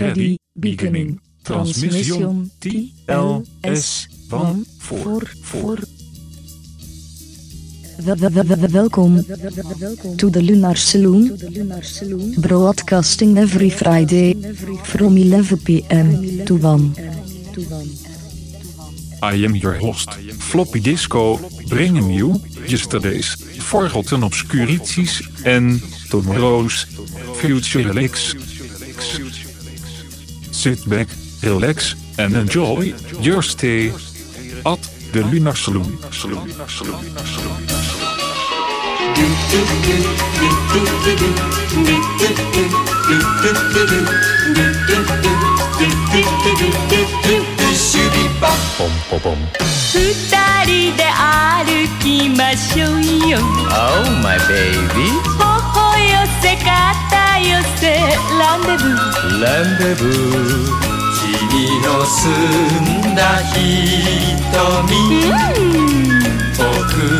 Ready, beginning. Transmission TLS van voor voor. Welkom to the Lunar Saloon, broadcasting every Friday from 11 p.m. to 1. I am your host, Floppy Disco, bringing you yesterday's forgotten obscurities and tomorrow's future relics. Sit back, relax and enjoy your stay at the Lunar Saloon. Saloon. Saloon. Saloon. Oh, my baby. せランデブー。ランデブー。君の澄んだ瞳、うん、僕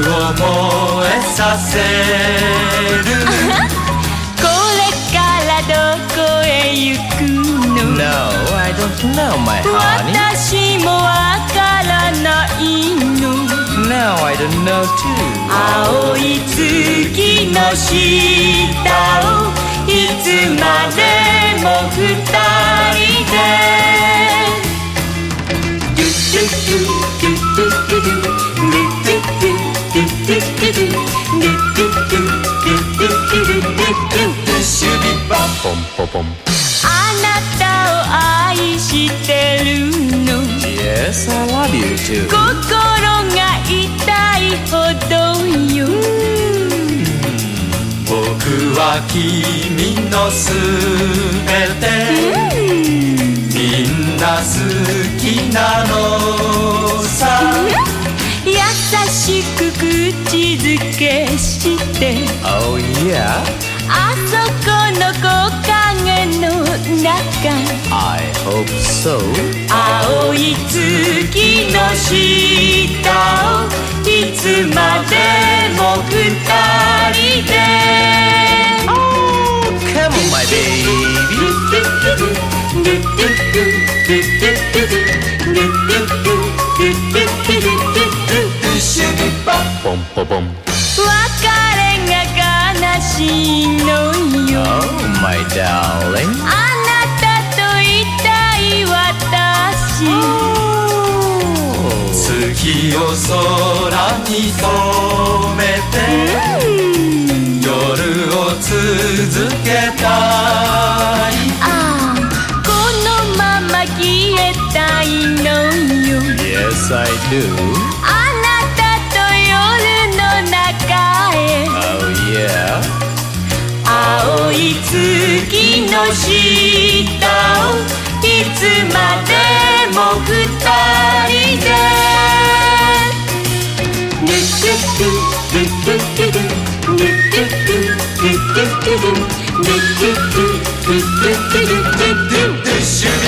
を燃えさせる。これからどこへ行くの？No, I don't know my honey. 私もわからないの。now I don't know too. 青い月の下をいつまでも二人で。ドゥドゥドゥドゥドゥドゥあなたを愛してるの。Yes, I love you too. 心が痛いほど言う。僕は君のすべて、みんな好きなのさ、優しく口づけして。Oh yeah. あそこの木陰の中。I hope so. 青い月の下をいつまでも二人で。Oh, come on my baby. わかしいのよ。Oh my darling. あなたといたい私、oh. 月を空に染めて、mm. 夜を続けたい。ああこのまま消えたいのよ。Yes I do. yeah. 青い月の下をいつまでも二人で。ぬくくぬくくるぬくくぬくくるぬくくぬくくるぬくくシュ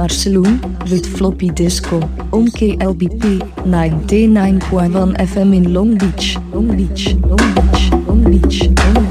naar Saloon, floppy disco, on KLBP, 99.1 FM in Long Beach, Long Beach, Long Beach, Long Beach, Long Beach,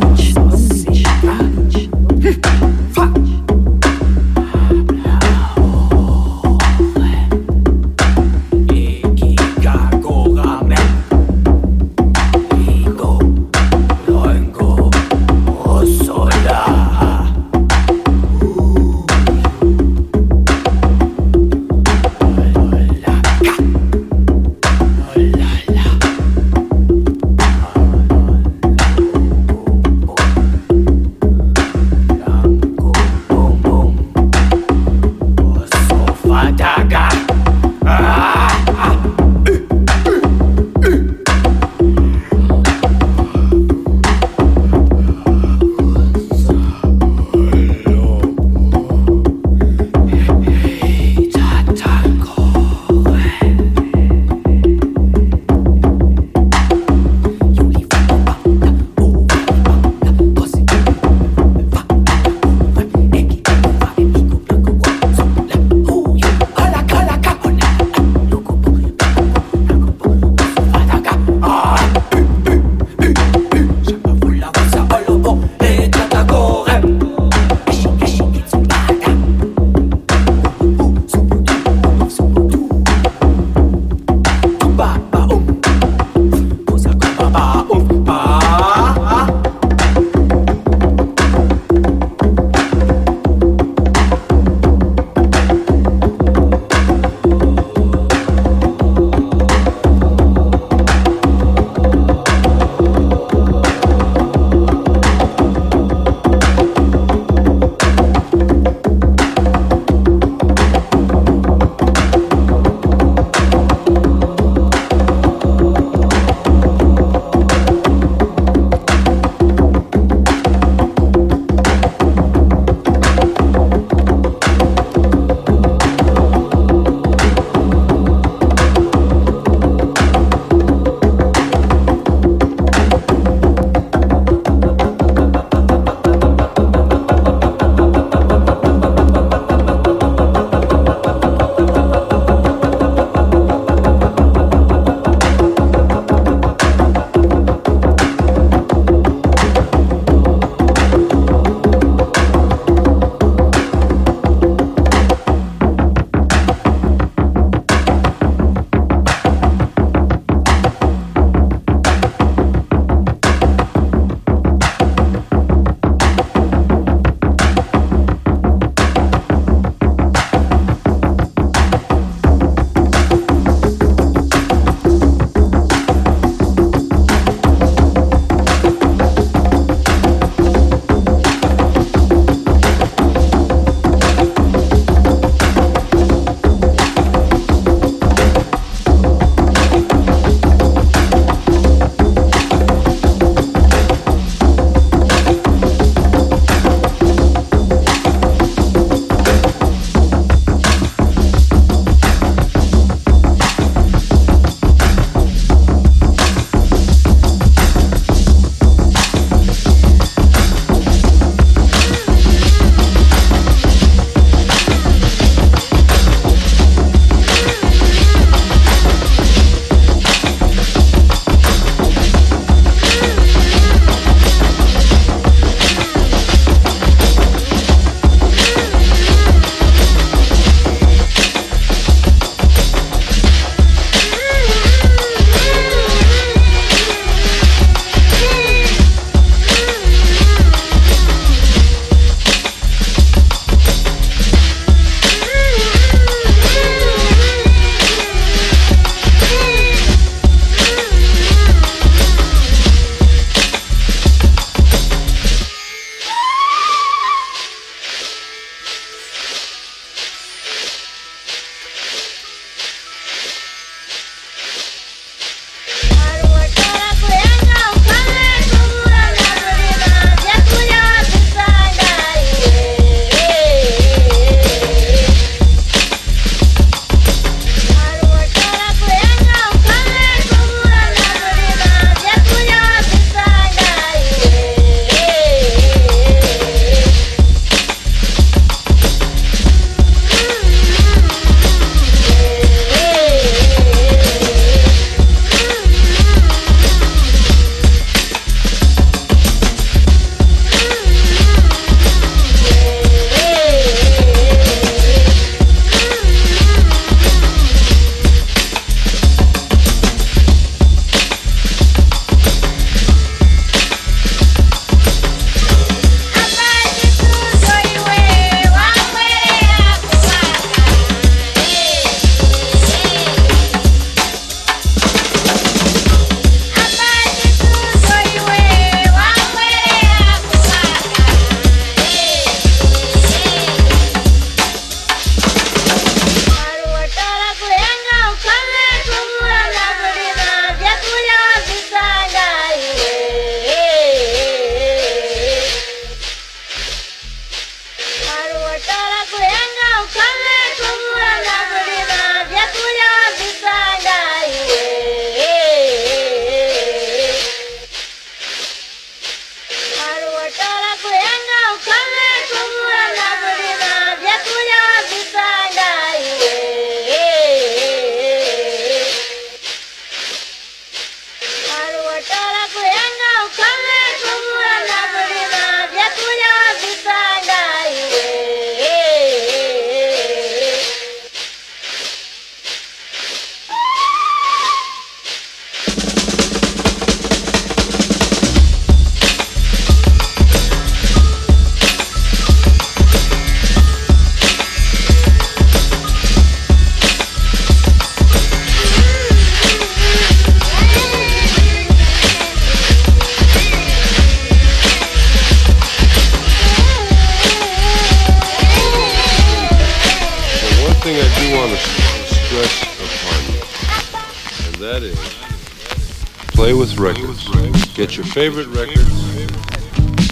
records. Get your favorite records,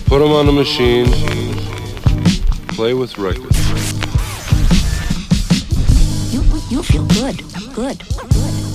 put them on the machine, play with records. You, you feel good, good, good,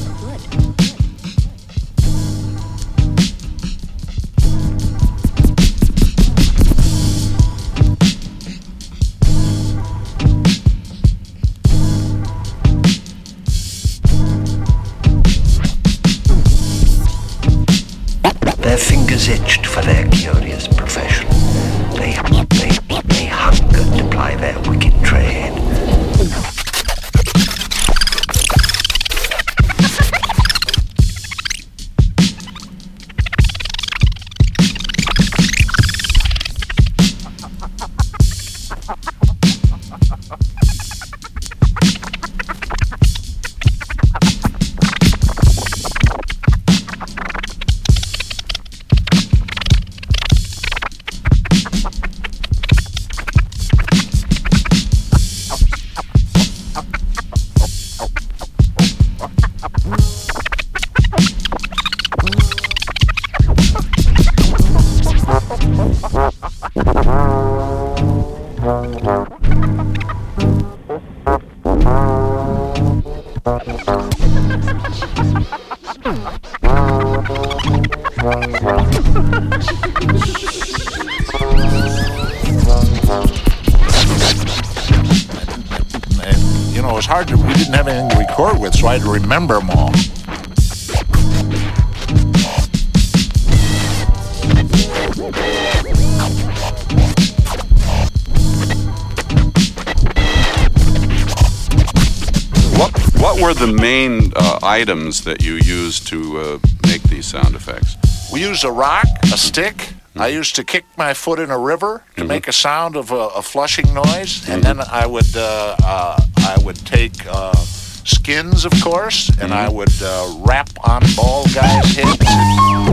items that you use to uh, make these sound effects? we used a rock a stick. I used to kick my foot in a river to make a sound of a, a flushing noise. And then i would uh, uh, i would take uh, skins of course and i would uh, rap on bald guys heads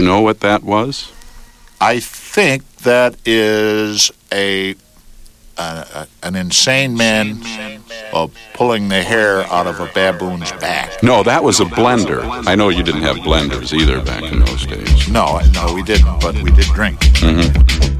you know what that was? I think that is a, an insane man uh, pulling the hair out of a baboon's back. No, that was a blender. I know you didn't have blenders either back in those days. No, no, we didn't, but we did drink. Evelina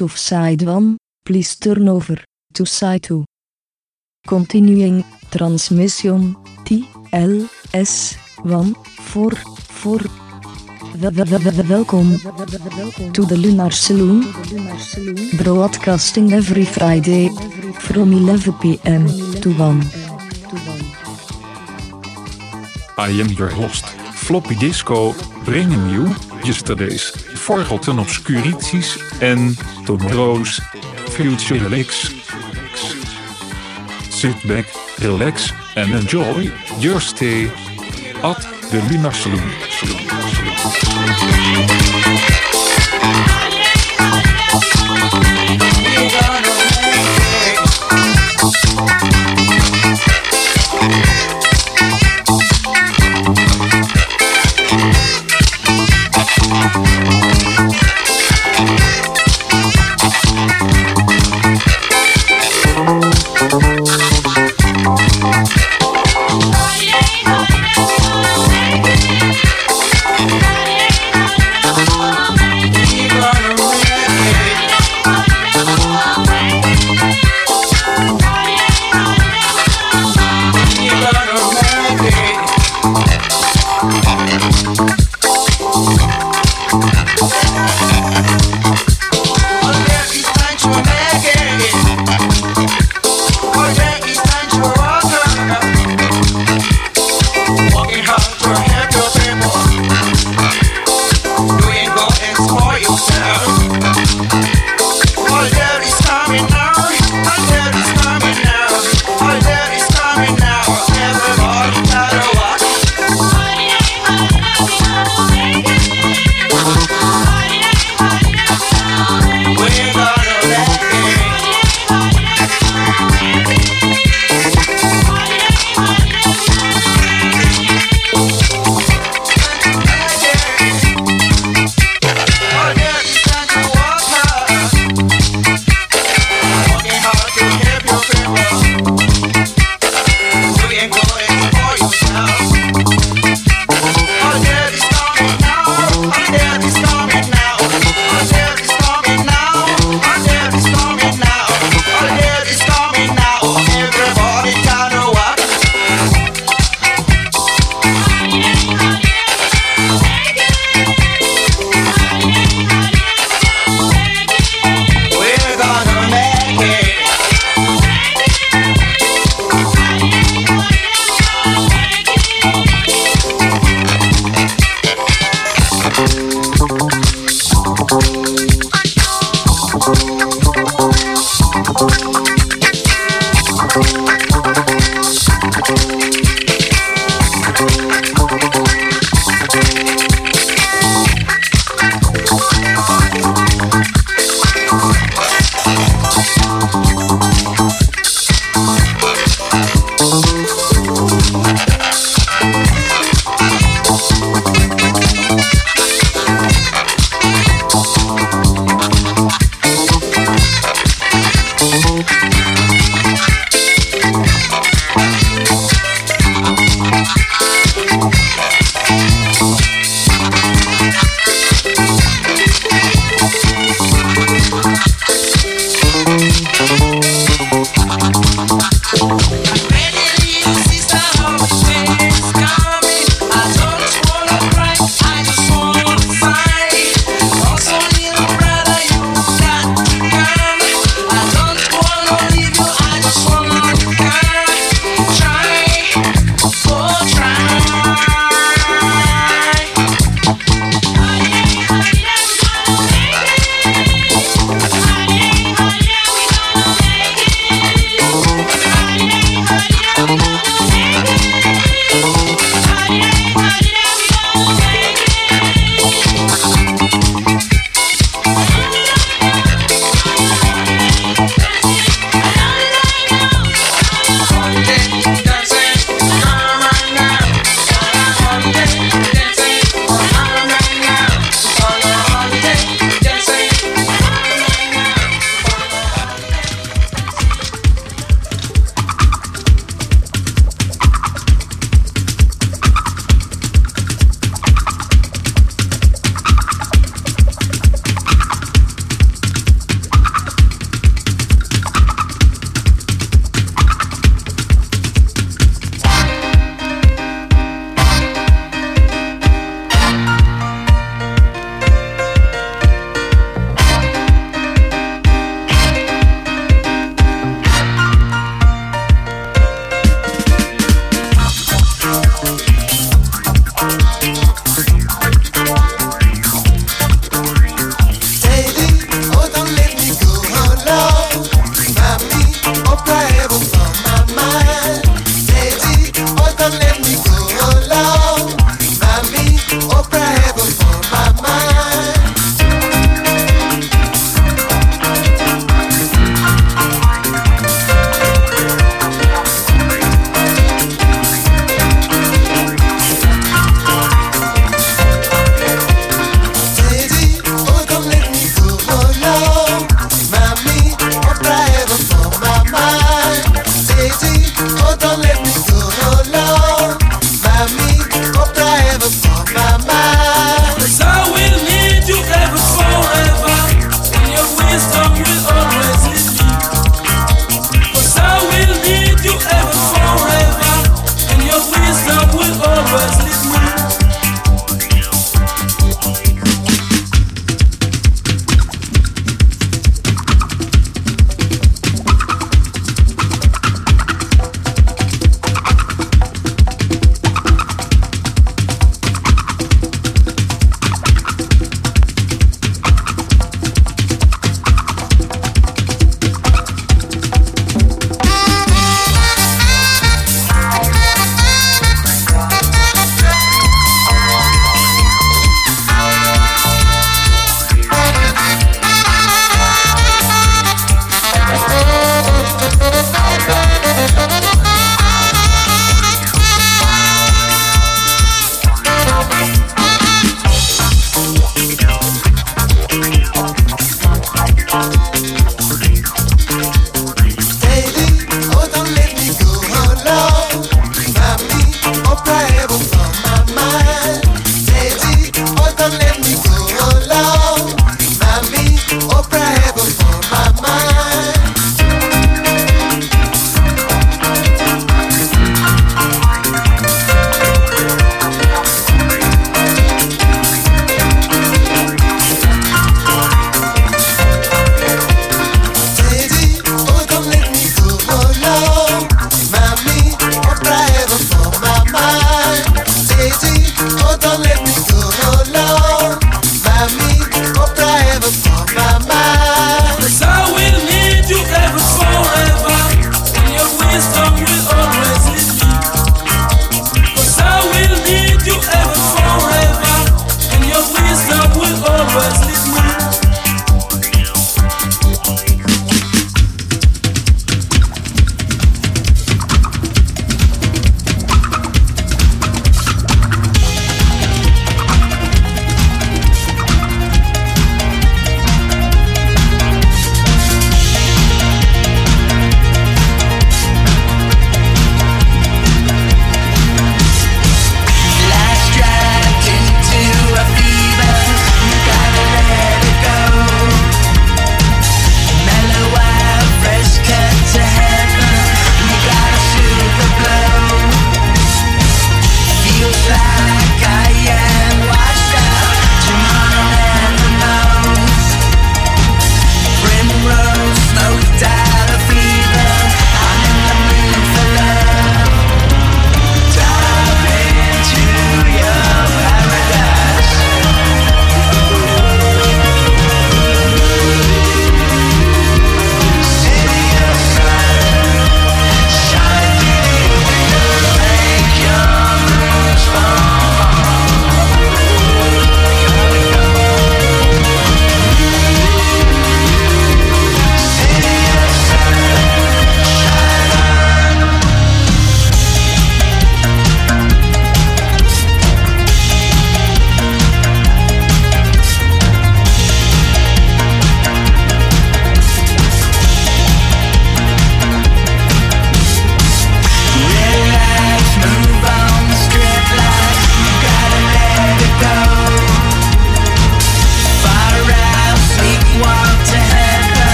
of side 1. Please turn over to side 2. Continuing transmission T L S 1 4 4 Wel- wel- wel- wel- Welkom to the Lunar Saloon. Broadcasting every Friday from 11 pm to 1. I am your host. Floppy Disco brengen you yesterday's Forgotten Obscurities en Tomorrow's Future Relax. Sit back, relax and enjoy your stay at the Lunar Saloon.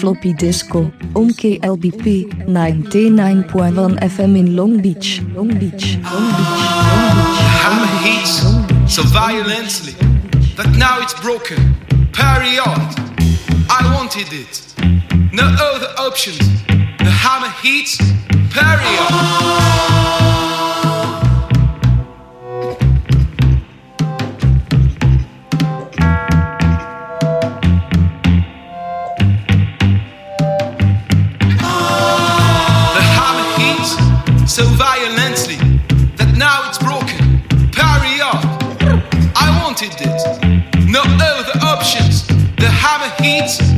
Floppy Disco, on KLBP, 99.1 FM in Long Beach. Long Beach. Long Beach. Hammer hits so violently that now it's broken. Period. I wanted it. No other options. The hammer hits. Period. beach.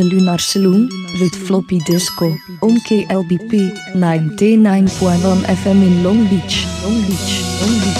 De Lunar Saloon with floppy disco on KLBP 99.1 FM in Long Beach, Long Beach, Long Beach,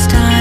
this time.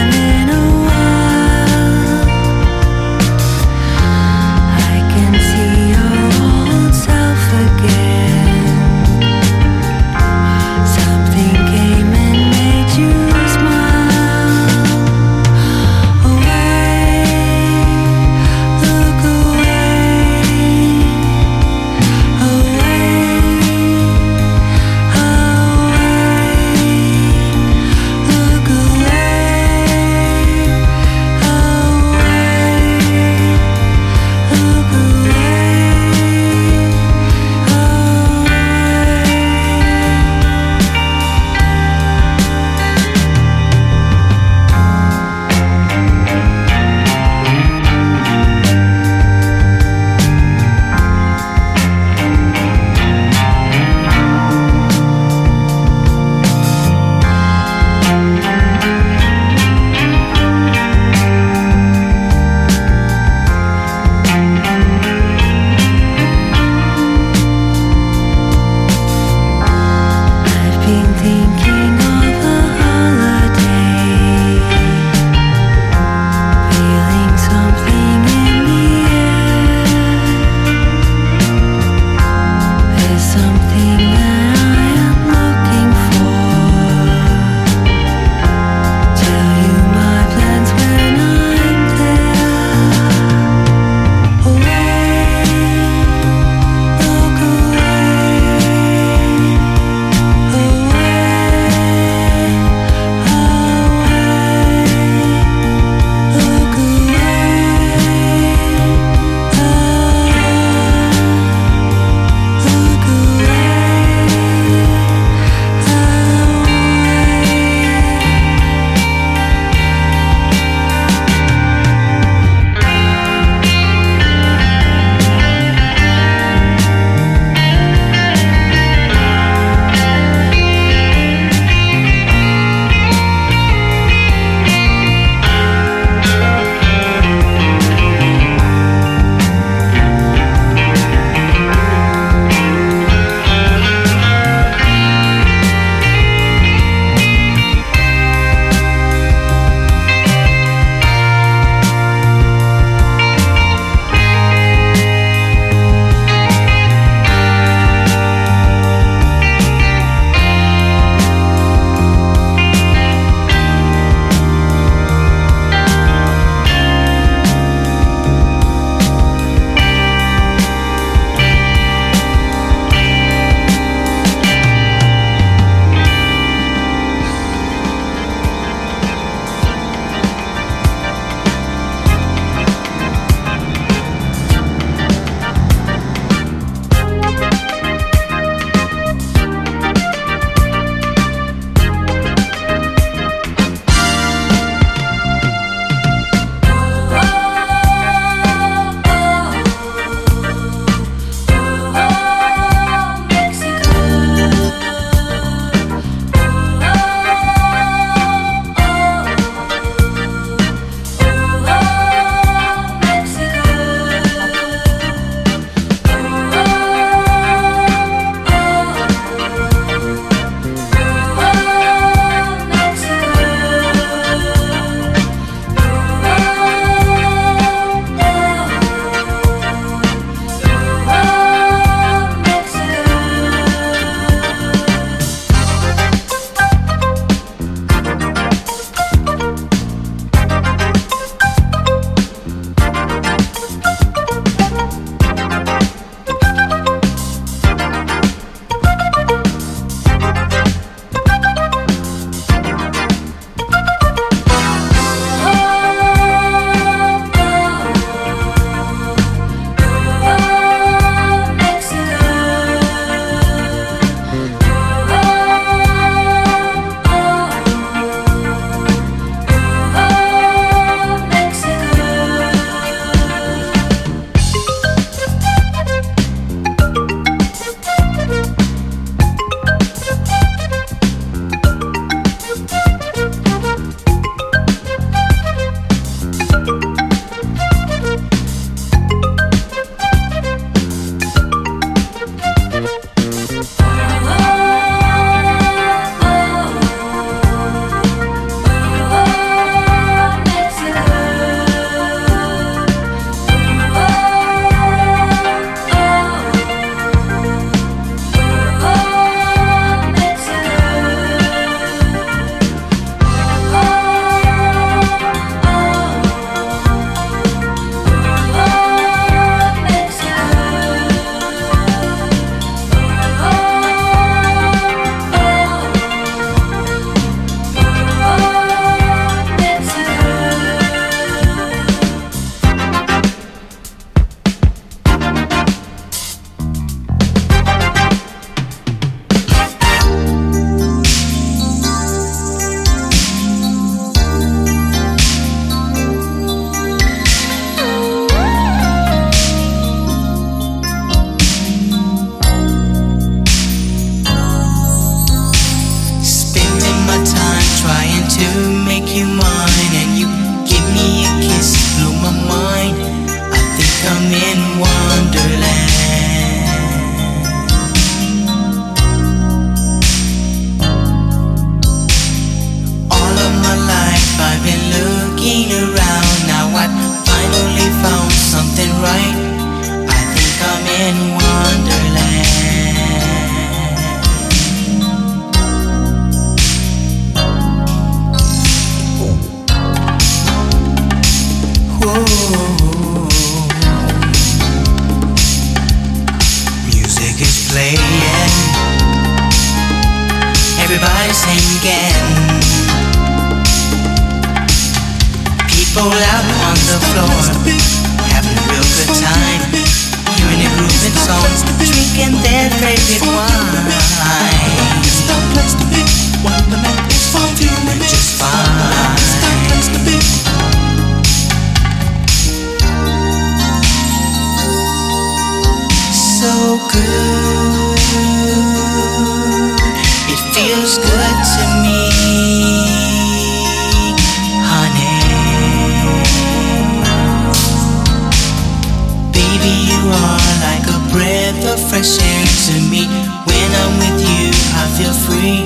Breath of fresh air to me. When I'm with you, I feel free.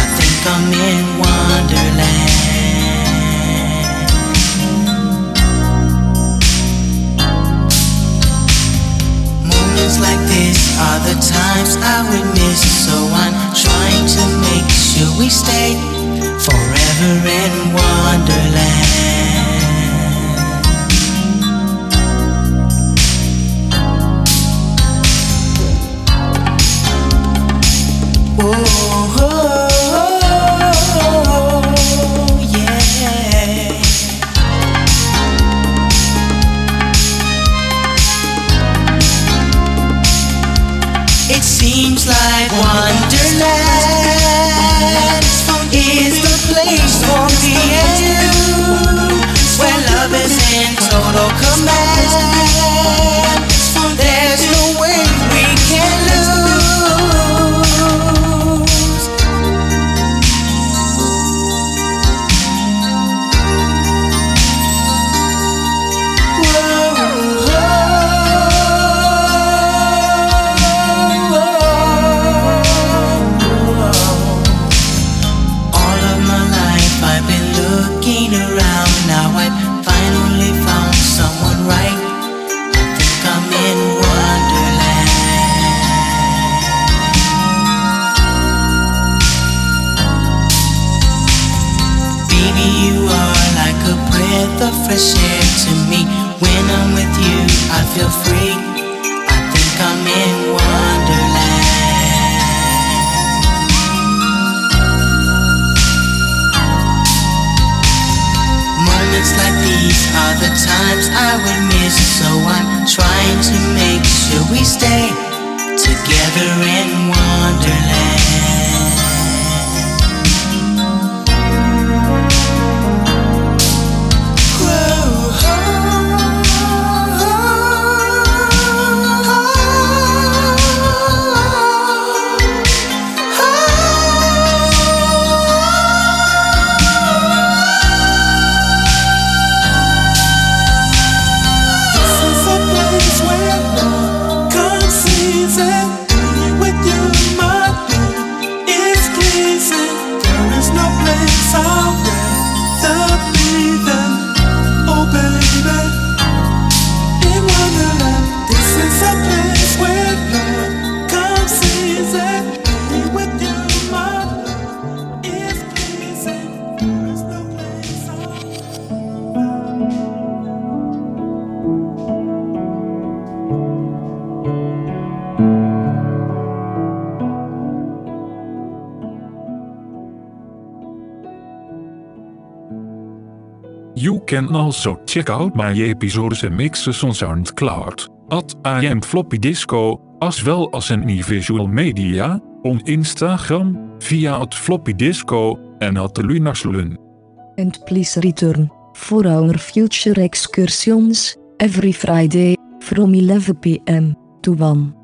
I think I'm in Wonderland. Moments like this are the times I would miss. So I'm trying to make sure we stay forever in Wonderland. Also check out my episodes and mixes on SoundCloud, at I am Floppy Disco, as well as in visual media, on Instagram, via at Floppy Disco, and at Lunaslun. And please return for our future excursions every Friday from 11 pm to 1.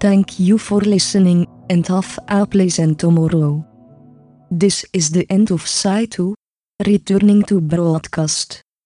Thank you for listening and have a pleasant tomorrow. This is the end of Side 2. Returning to broadcast.